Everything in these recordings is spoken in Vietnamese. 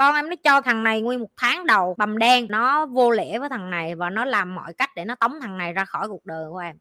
con em nó cho thằng này nguyên một tháng đầu bầm đen. Nó vô lễ với thằng này và nó làm mọi cách để nó tống thằng này ra khỏi cuộc đời của em.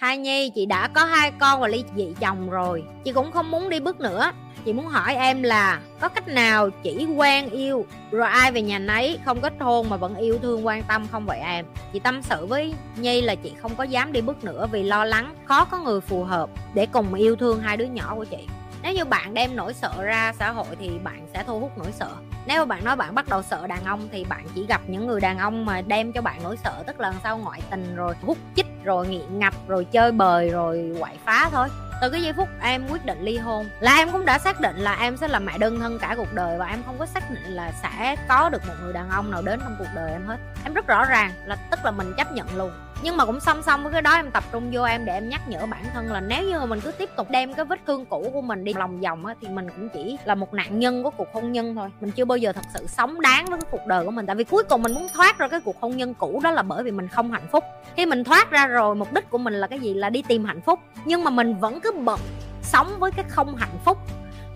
Hai nhi, chị đã có hai con và ly dị chồng rồi. Chị cũng không muốn đi bước nữa. Chị muốn hỏi em là, có cách nào chỉ quen yêu, rồi ai về nhà nấy không kết hôn mà vẫn yêu thương, quan tâm không vậy em? Chị tâm sự với nhi là chị không có dám đi bước nữa vì lo lắng, khó có người phù hợp để cùng yêu thương hai đứa nhỏ của chị nếu như bạn đem nỗi sợ ra xã hội thì bạn sẽ thu hút nỗi sợ. Nếu bạn nói bạn bắt đầu sợ đàn ông thì bạn chỉ gặp những người đàn ông mà đem cho bạn nỗi sợ, tức là sau ngoại tình rồi hút chích, rồi nghiện ngập, rồi chơi bời, rồi quậy phá thôi. Từ cái giây phút em quyết định ly hôn là em cũng đã xác định là em sẽ là mẹ đơn thân cả cuộc đời và em không có xác định là sẽ có được một người đàn ông nào đến trong cuộc đời em hết. Em rất rõ ràng là tức là mình chấp nhận luôn nhưng mà cũng song song với cái đó em tập trung vô em để em nhắc nhở bản thân là nếu như mà mình cứ tiếp tục đem cái vết thương cũ của mình đi lòng vòng á, thì mình cũng chỉ là một nạn nhân của cuộc hôn nhân thôi. Mình chưa bao giờ thật sự sống đáng với cái cuộc đời của mình, tại vì cuối cùng mình muốn thoát ra cái cuộc hôn nhân cũ đó là bởi vì mình không hạnh phúc. Khi mình thoát ra rồi, mục đích của mình là cái gì? Là đi tìm hạnh phúc. Nhưng mà mình vẫn cứ bận sống với cái không hạnh phúc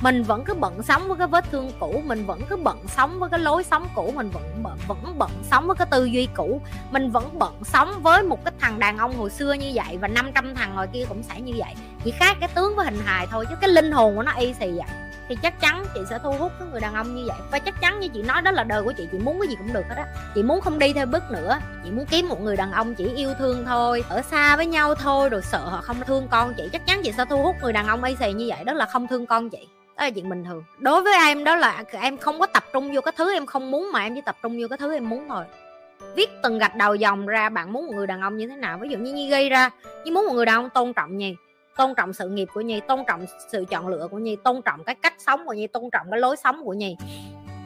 mình vẫn cứ bận sống với cái vết thương cũ mình vẫn cứ bận sống với cái lối sống cũ mình vẫn bận, vẫn bận sống với cái tư duy cũ. Mình vẫn bận sống với một cái thằng đàn ông hồi xưa như vậy và 500 thằng ngoài kia cũng sẽ như vậy. Chỉ khác cái tướng với hình hài thôi chứ cái linh hồn của nó y xì vậy. Thì chắc chắn chị sẽ thu hút cái người đàn ông như vậy. Và chắc chắn như chị nói đó là đời của chị chị muốn cái gì cũng được hết á. Chị muốn không đi theo bước nữa chị muốn kiếm một người đàn ông chỉ yêu thương thôi ở xa với nhau thôi rồi sợ họ không thương con chị. Chắc chắn chị sẽ thu hút người đàn ông y xì như vậy đó là không thương con chị đó là chuyện bình thường. Đối với em đó là em không có tập trung vô cái thứ em không muốn mà em chỉ tập trung vô cái thứ em muốn thôi. Viết từng gạch đầu dòng ra, bạn muốn một người đàn ông như thế nào? Ví dụ như nhi gây ra như muốn một người đàn ông tôn trọng nhi, tôn trọng sự nghiệp của nhi, tôn trọng sự chọn lựa của nhi, tôn trọng cái cách sống của nhi, tôn trọng cái lối sống của nhi.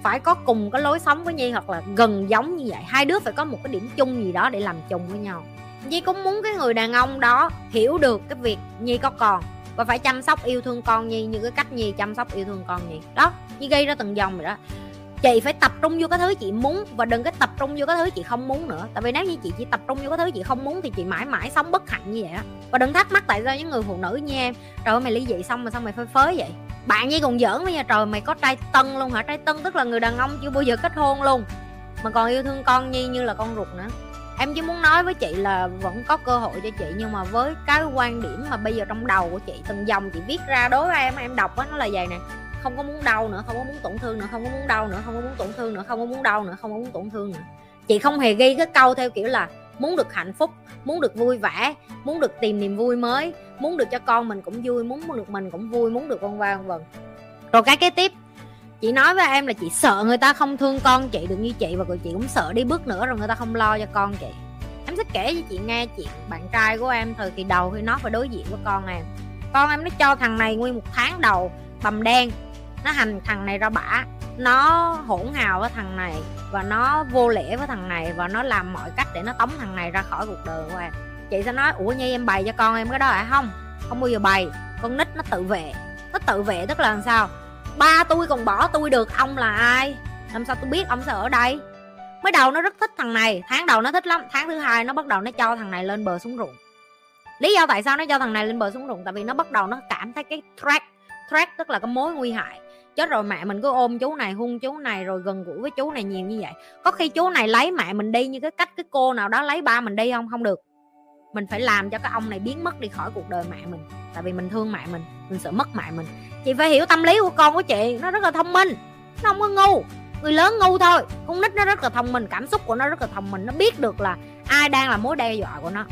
Phải có cùng cái lối sống với nhi hoặc là gần giống như vậy. Hai đứa phải có một cái điểm chung gì đó để làm chung với nhau. Nhi cũng muốn cái người đàn ông đó hiểu được cái việc nhi có còn và phải chăm sóc yêu thương con nhi như cái cách nhi chăm sóc yêu thương con nhi. Đó như gây ra từng dòng rồi đó. Chị phải tập trung vô cái thứ chị muốn và đừng có tập trung vô cái thứ chị không muốn nữa. Tại vì nếu như chị chỉ tập trung vô cái thứ chị không muốn thì chị mãi mãi sống bất hạnh như vậy đó và đừng thắc mắc tại sao những người phụ nữ như em, trời ơi, mày ly dị xong mà sao mày phơi phới vậy? Bạn nhi còn giỡn với nha trời mày có trai tân luôn hả? Trai tân tức là người đàn ông chưa bao giờ kết hôn luôn. Mà còn yêu thương con nhi như là con ruột nữa em chỉ muốn nói với chị là vẫn có cơ hội cho chị, nhưng mà với cái quan điểm mà bây giờ trong đầu của chị, từng dòng chị viết ra đối với em em đọc á, nó là vậy nè. Không có muốn đau nữa, không có muốn tổn thương nữa, không có muốn đau nữa, không có muốn tổn thương nữa, không có muốn đau nữa, không có muốn tổn thương nữa. Chị không hề ghi cái câu theo kiểu là muốn được hạnh phúc, muốn được vui vẻ, muốn được tìm niềm vui mới, muốn được cho con mình cũng vui, muốn được mình cũng vui, muốn được con vân vân. Rồi cái kế tiếp chị nói với em là chị sợ người ta không thương con chị được như chị và chị cũng sợ đi bước nữa rồi người ta không lo cho con chị. Em sẽ kể cho chị nghe chuyện bạn trai của em thời kỳ đầu khi nó phải đối diện với con em. Con em nó cho thằng này nguyên một tháng đầu, bầm đen. Nó hành thằng này ra bả. Nó hỗn hào với thằng này và nó vô lễ với thằng này và nó làm mọi cách để nó tống thằng này ra khỏi cuộc đời của em. Chị sẽ nói, ủa, nhi, em bày cho con em cái đó hả? Không không bao giờ bày. Con nít nó tự vệ. Nó tự vệ tức là làm sao? Ba tôi còn bỏ tôi được, ông là ai? Làm sao tôi biết ông sẽ ở đây? Mới đầu nó rất thích thằng này, tháng đầu nó thích lắm, tháng thứ hai nó bắt đầu nó cho thằng này lên bờ xuống ruộng. Lý do tại sao nó cho thằng này lên bờ xuống ruộng? Tại vì nó bắt đầu nó cảm thấy cái track track tức là cái mối nguy hại. Chết rồi mẹ mình cứ ôm chú này, hung chú này, rồi gần gũi với chú này nhiều như vậy. Có khi chú này lấy mẹ mình đi như cái cách cái cô nào đó lấy ba mình đi không? Không được. Mình phải làm cho cái ông này biến mất đi khỏi cuộc đời mẹ mình tại vì mình thương mẹ mình mình sợ mất mẹ mình. Chị phải hiểu tâm lý của con của chị, nó rất là thông minh, nó không có ngu. Người lớn ngu thôi, con nít nó rất là thông minh, cảm xúc của nó rất là thông minh, nó biết được là ai đang là mối đe dọa của nó.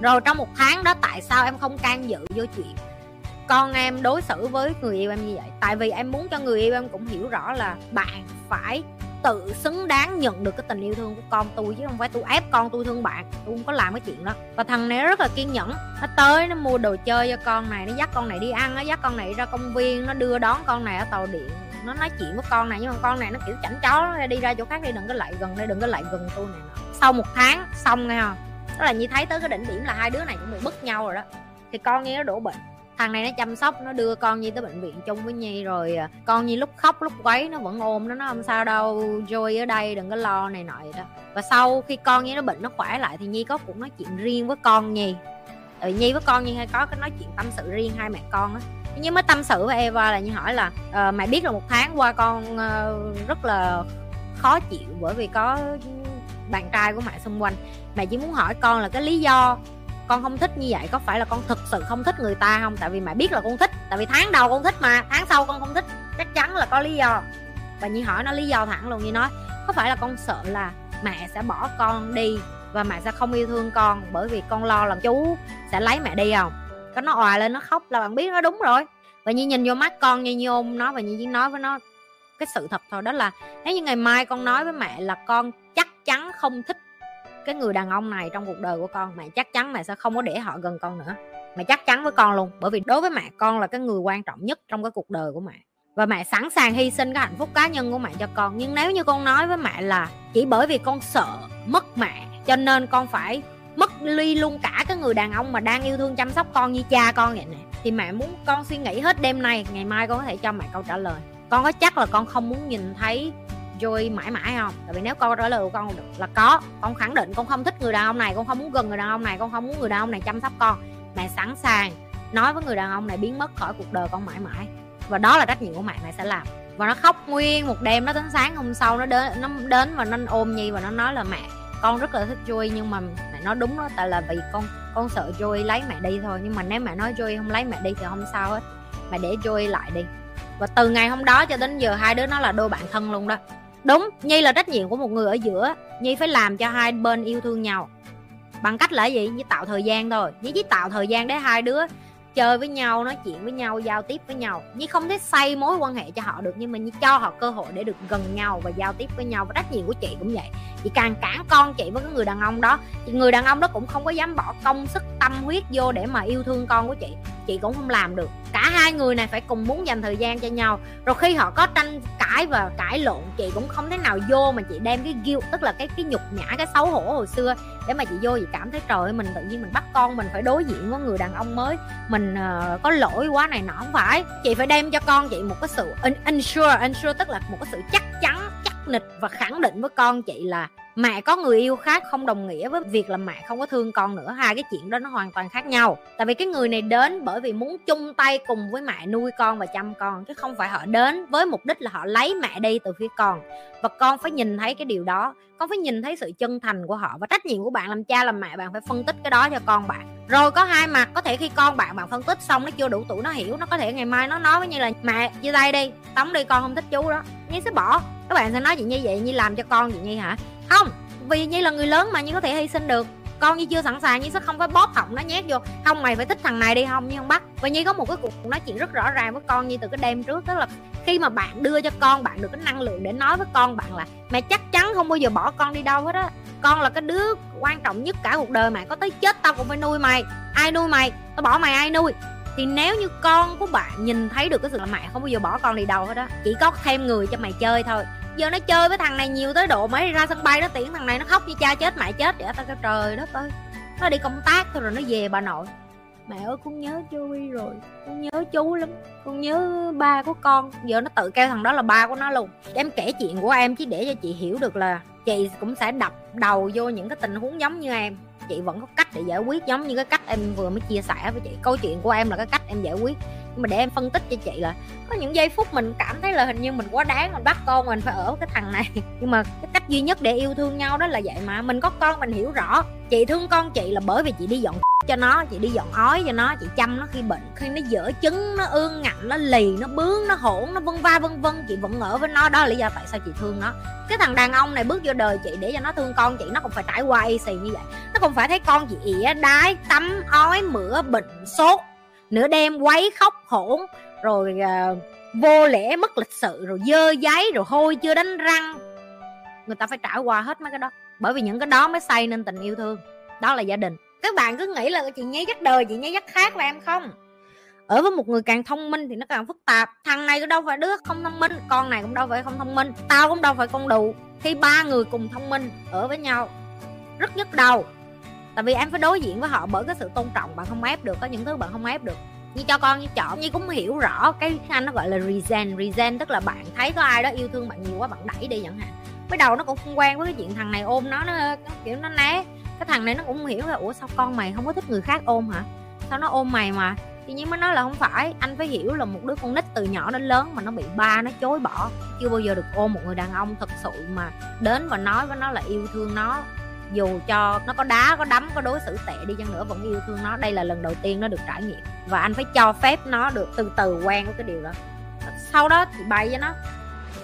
Rồi trong một tháng đó, tại sao em không can dự vô chuyện con em đối xử với người yêu em như vậy? Tại vì em muốn cho người yêu em cũng hiểu rõ là bạn phải tự xứng đáng nhận được cái tình yêu thương của con tôi chứ không phải tôi ép con tôi thương bạn. Tôi không có làm cái chuyện đó. Và thằng này rất là kiên nhẫn. Nó tới, nó mua đồ chơi cho con này, nó dắt con này đi ăn, nó dắt con này ra công viên, nó đưa đón con này ở tàu điện. Nó nói chuyện với con này, nhưng mà con này nó kiểu chảnh chó, nó đi ra chỗ khác, đi đừng có lại gần đây đừng có lại gần tôi này nọ. Sau một tháng, xong nghe không? Đó là như thấy tới cái đỉnh điểm là hai đứa này cũng bị mất nhau rồi đó. Thì con nghe nó đổ bệnh thằng này nó chăm sóc nó đưa con nhi tới bệnh viện chung với nhi rồi à, con nhi lúc khóc lúc quấy nó vẫn ôm nó nó không sao đâu joy ở đây đừng có lo này nọ vậy đó. Và sau khi con nhi nó bệnh nó khỏe lại thì nhi có cũng nói chuyện riêng với con nhi. Tại nhi với con nhi hay có cái nói chuyện tâm sự riêng hai mẹ con á. Nhưng mới tâm sự với Eva là như hỏi là ờ, uh, mày biết là một tháng qua con uh, rất là khó chịu bởi vì có bạn trai của mẹ xung quanh. Mẹ chỉ muốn hỏi con là cái lý do con không thích như vậy, có phải là con thực sự không thích người ta không? Tại vì mẹ biết là con thích, tại vì tháng đầu con thích mà, tháng sau con không thích. Chắc chắn là có lý do. Và như hỏi nó lý do thẳng luôn như nói, có phải là con sợ là mẹ sẽ bỏ con đi và mẹ sẽ không yêu thương con bởi vì con lo là chú sẽ lấy mẹ đi không? Có nó òa lên, nó khóc là bạn biết nó đúng rồi. Và như nhìn vô mắt con như như ôm nó và như chỉ nói với nó cái sự thật thôi, đó là nếu như ngày mai con nói với mẹ là con chắc chắn không thích cái người đàn ông này trong cuộc đời của con, mẹ chắc chắn mẹ sẽ không có để họ gần con nữa. Mẹ chắc chắn với con luôn, bởi vì đối với mẹ, con là cái người quan trọng nhất trong cái cuộc đời của mẹ. Và mẹ sẵn sàng hy sinh cái hạnh phúc cá nhân của mẹ cho con. Nhưng nếu như con nói với mẹ là chỉ bởi vì con sợ mất mẹ, cho nên con phải mất ly luôn cả cái người đàn ông mà đang yêu thương chăm sóc con như cha con vậy nè, thì mẹ muốn con suy nghĩ hết đêm nay, ngày mai con có thể cho mẹ câu trả lời. Con có chắc là con không muốn nhìn thấy Joy mãi mãi không? Tại vì nếu con trả lời của con là có, con khẳng định con không thích người đàn ông này, con không muốn gần người đàn ông này, con không muốn người đàn ông này chăm sóc con. Mẹ sẵn sàng nói với người đàn ông này biến mất khỏi cuộc đời con mãi mãi. Và đó là trách nhiệm của mẹ mẹ sẽ làm. Và nó khóc nguyên một đêm, nó đến sáng hôm sau, nó đến nó đến và nó ôm nhi và nó nói là mẹ, con rất là thích Joy nhưng mà mẹ nói đúng đó, tại là vì con con sợ Joy lấy mẹ đi thôi. Nhưng mà nếu mẹ nói Joy không lấy mẹ đi thì không sao hết mẹ để Joy lại đi. Và từ ngày hôm đó cho đến giờ hai đứa nó là đôi bạn thân luôn đó đúng, nhi là trách nhiệm của một người ở giữa. Nhi phải làm cho hai bên yêu thương nhau. Bằng cách là gì? Như tạo thời gian thôi. Nhi chỉ tạo thời gian để hai đứa chơi với nhau, nói chuyện với nhau, giao tiếp với nhau. Nhi không thể xây mối quan hệ cho họ được, nhưng mà Nhi cho họ cơ hội để được gần nhau và giao tiếp với nhau. Và trách nhiệm của chị cũng vậy. Chị càng cản con chị với cái người đàn ông đó, thì người đàn ông đó cũng không có dám bỏ công, sức, tâm huyết vô để mà yêu thương con của chị chị cũng không làm được. Cả hai người này phải cùng muốn dành thời gian cho nhau. Rồi khi họ có tranh cãi và cãi lộn chị cũng không thể nào vô mà chị đem cái guilt tức là cái cái nhục nhã cái xấu hổ hồi xưa để mà chị vô chị cảm thấy trời ơi mình tự nhiên mình bắt con mình phải đối diện với người đàn ông mới. Mình uh, có lỗi quá này nọ. Không phải. Chị phải đem cho con chị một cái sự ensure ensure tức là một cái sự chắc chắn chắc nịch và khẳng định với con chị là mẹ có người yêu khác không đồng nghĩa với việc là mẹ không có thương con nữa. Hai cái chuyện đó nó hoàn toàn khác nhau. Tại vì cái người này đến bởi vì muốn chung tay cùng với mẹ nuôi con và chăm con, chứ không phải họ đến với mục đích là họ lấy mẹ đi từ phía con. Và con phải nhìn thấy cái điều đó. Con phải nhìn thấy sự chân thành của họ và trách nhiệm của bạn. Làm cha, làm mẹ, bạn phải phân tích cái đó cho con bạn. Rồi có hai mặt, có thể khi con bạn bạn phân tích xong nó chưa đủ tuổi, nó hiểu, nó có thể ngày mai nó nói với như là, mẹ, chia tay đi, tống đi, con không thích chú đó. Nhi sẽ bỏ. Các bạn sẽ nói chuyện như vậy, như làm cho con chuyện nhi hả? Không, vì nhi là người lớn mà nhi có thể hy sinh được. Con như chưa sẵn sàng nhi sẽ không phải bóp họng nó nhét vô. Không, mày phải thích thằng này đi, không nhưng không bắt. Và nhi có một cái cuộc nói chuyện rất rõ ràng với con như từ cái đêm trước, tức là khi mà bạn đưa cho con, bạn được cái năng lượng để nói với con bạn là mẹ chắc chắn không bao giờ bỏ con đi đâu hết á. Con là cái đứa quan trọng nhất cả cuộc đời mày, có tới chết tao cũng phải nuôi mày. Ai nuôi mày? Tao bỏ mày ai nuôi? Thì nếu như con của bạn nhìn thấy được cái sự là mẹ không bao giờ bỏ con đi đâu hết á, chỉ có thêm người cho mày chơi thôi giờ nó chơi với thằng này nhiều tới độ mới ra sân bay nó tiễn thằng này nó khóc như cha chết, mẹ chết. Vậy tao kêu trời đất ơi. Nó đi công tác thôi rồi nó về bà nội. Mẹ ơi, con nhớ Joey rồi. Con nhớ chú lắm. Con nhớ ba của con. Giờ nó tự kêu thằng đó là ba của nó luôn. Em kể chuyện của em chỉ để cho chị hiểu được là chị cũng sẽ đập đầu vô những cái tình huống giống như em. Chị vẫn có cách để giải quyết giống như cái cách em vừa mới chia sẻ với chị. Câu chuyện của em là cái cách em giải quyết mà để em phân tích cho chị là có những giây phút mình cảm thấy là hình như mình quá đáng, mình bắt con mình phải ở cái thằng này. Nhưng mà cái cách duy nhất để yêu thương nhau đó là vậy mà, mình có con mình hiểu rõ. Chị thương con chị là bởi vì chị đi dọn cho nó, chị đi dọn ói cho nó, chị chăm nó khi bệnh. Khi nó dở trứng nó ương ngạnh, nó lì, nó bướng, nó hỗn, nó vân va vân vân, chị vẫn ở với nó. Đó là lý do tại sao chị thương nó. Cái thằng đàn ông này bước vô đời chị để cho nó thương con chị, nó cũng phải trải qua y xì như vậy. Nó không phải thấy con chị ỉa đái tắm, ói, mửa bệnh sốt, nửa đêm quấy khóc hỗn rồi uh, vô lễ mất lịch sự rồi dơ giấy rồi hôi chưa đánh răng. Người ta phải trải qua hết mấy cái đó bởi vì những cái đó mới xây nên tình yêu thương. Đó là gia đình. Các bạn cứ nghĩ là chị nháy dắt đời chị nháy dắt khác là em không. Ở với một người càng thông minh thì nó càng phức tạp. Thằng này cũng đâu phải đứa không thông minh con này cũng đâu phải không thông minh tao cũng đâu phải con đù. Khi ba người cùng thông minh ở với nhau. Rất nhức đầu. Tại vì em phải đối diện với họ bởi cái sự tôn trọng bạn không ép được có những thứ bạn không ép được như cho con, như chọn. Như cũng hiểu rõ cái anh nó gọi là resent. Resent tức là bạn thấy có ai đó yêu thương bạn nhiều quá, bạn đẩy đi chẳng hạn. Mới đầu nó cũng không quen với cái chuyện thằng này ôm nó nó kiểu nó né. Cái thằng này nó cũng hiểu là, ủa, sao con mày không có thích người khác ôm hả? Sao nó ôm mày mà? Tuy nhiên mới nói là không phải. Anh phải hiểu là một đứa con nít từ nhỏ đến lớn mà nó bị ba, nó chối bỏ. Chưa bao giờ được ôm một người đàn ông thật sự mà đến và nói với nó là yêu thương nó dù cho nó có đá, có đấm, có đối xử tệ đi chăng nữa, vẫn yêu thương nó. Đây là lần đầu tiên nó được trải nghiệm. Và anh phải cho phép nó được từ từ quen với cái điều đó. Sau đó thì bày cho nó.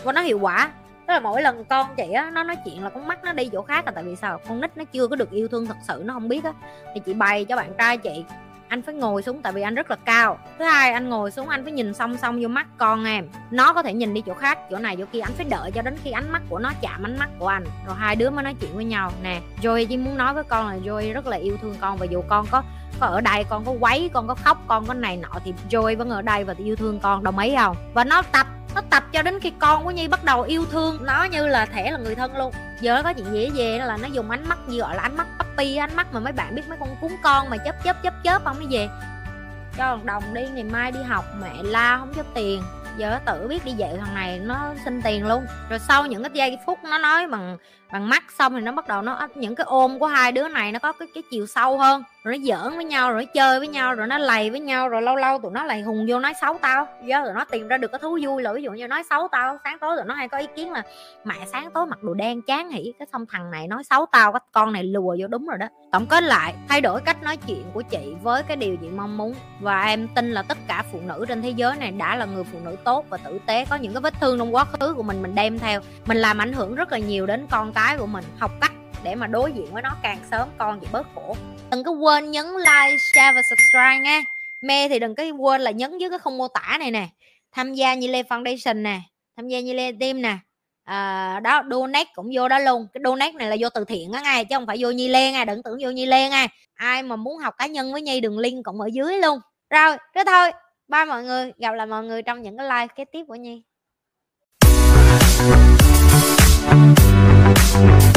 Và nó hiệu quả. Tức là mỗi lần con chị á, nó nói chuyện là con mắt nó đi chỗ khác là tại vì sao? Con nít nó chưa có được yêu thương thật sự, nó không biết á. Thì chị bày cho bạn trai chị anh phải ngồi xuống tại vì anh rất là cao. Thứ hai, anh ngồi xuống, anh phải nhìn song song vô mắt con em. Nó có thể nhìn đi chỗ khác, chỗ này, chỗ kia. Anh phải đợi cho đến khi ánh mắt của nó chạm ánh mắt của anh. Rồi hai đứa mới nói chuyện với nhau. Nè Joy chỉ muốn nói với con là Joy rất là yêu thương con. Và dù con có có ở đây, con có quấy, con có khóc, con có này nọ, thì Joy vẫn ở đây và yêu thương con. Đồng ý không? Và nó tập nó tập cho đến khi con của nhi bắt đầu yêu thương. Nó như là thể là người thân luôn. Giờ nó có chuyện gì về là nó dùng ánh mắt gì gọi là ánh mắt puppy, ánh mắt mà mấy bạn biết mấy con cún con mà chớp chớp chớp chớp không nó về. Cho đồng đi, ngày mai đi học, mẹ la không cho tiền. Giờ nó tự biết đi dạy thằng này, nó xin tiền luôn. Rồi sau những cái giây phút nó nói bằng bằng mắt xong thì nó bắt đầu nó những cái ôm của hai đứa này nó có cái cái chiều sâu hơn. Rồi nó giỡn với nhau, rồi nó chơi với nhau, rồi nó lầy với nhau, rồi lâu lâu tụi nó lại hùng vô nói xấu tao. Do tụi nó tìm ra được cái thú vui là ví dụ như nói xấu tao, sáng tối tụi nó hay có ý kiến là, mẹ, sáng tối mặc đồ đen chán hỉ, cái xong thằng này nói xấu tao, cái con này lùa vô đúng rồi đó. Tổng kết lại, thay đổi cách nói chuyện của chị với cái điều chị mong muốn. Và em tin là tất cả phụ nữ trên thế giới này đã là người phụ nữ tốt và tử tế, có những cái vết thương trong quá khứ của mình mình đem theo. Mình làm ảnh hưởng rất là nhiều đến con cái của mình học cách để mà đối diện với nó càng sớm con thì bớt khổ. Đừng có quên nhấn like share và subscribe nha. Mê thì đừng có quên là nhấn dưới cái không mô tả này nè. Tham gia như lê foundation nè. Tham gia như lê team nè. À, đó donate cũng vô đó luôn. Cái donate này là vô từ thiện á ngay chứ không phải vô nhi lê ngay đừng tưởng vô nhi lê ngay ai mà muốn học cá nhân với nhi đường link cũng ở dưới luôn. Rồi thế thôi. Bye mọi người. Gặp lại mọi người trong những cái like kế tiếp của nhi. Thank you.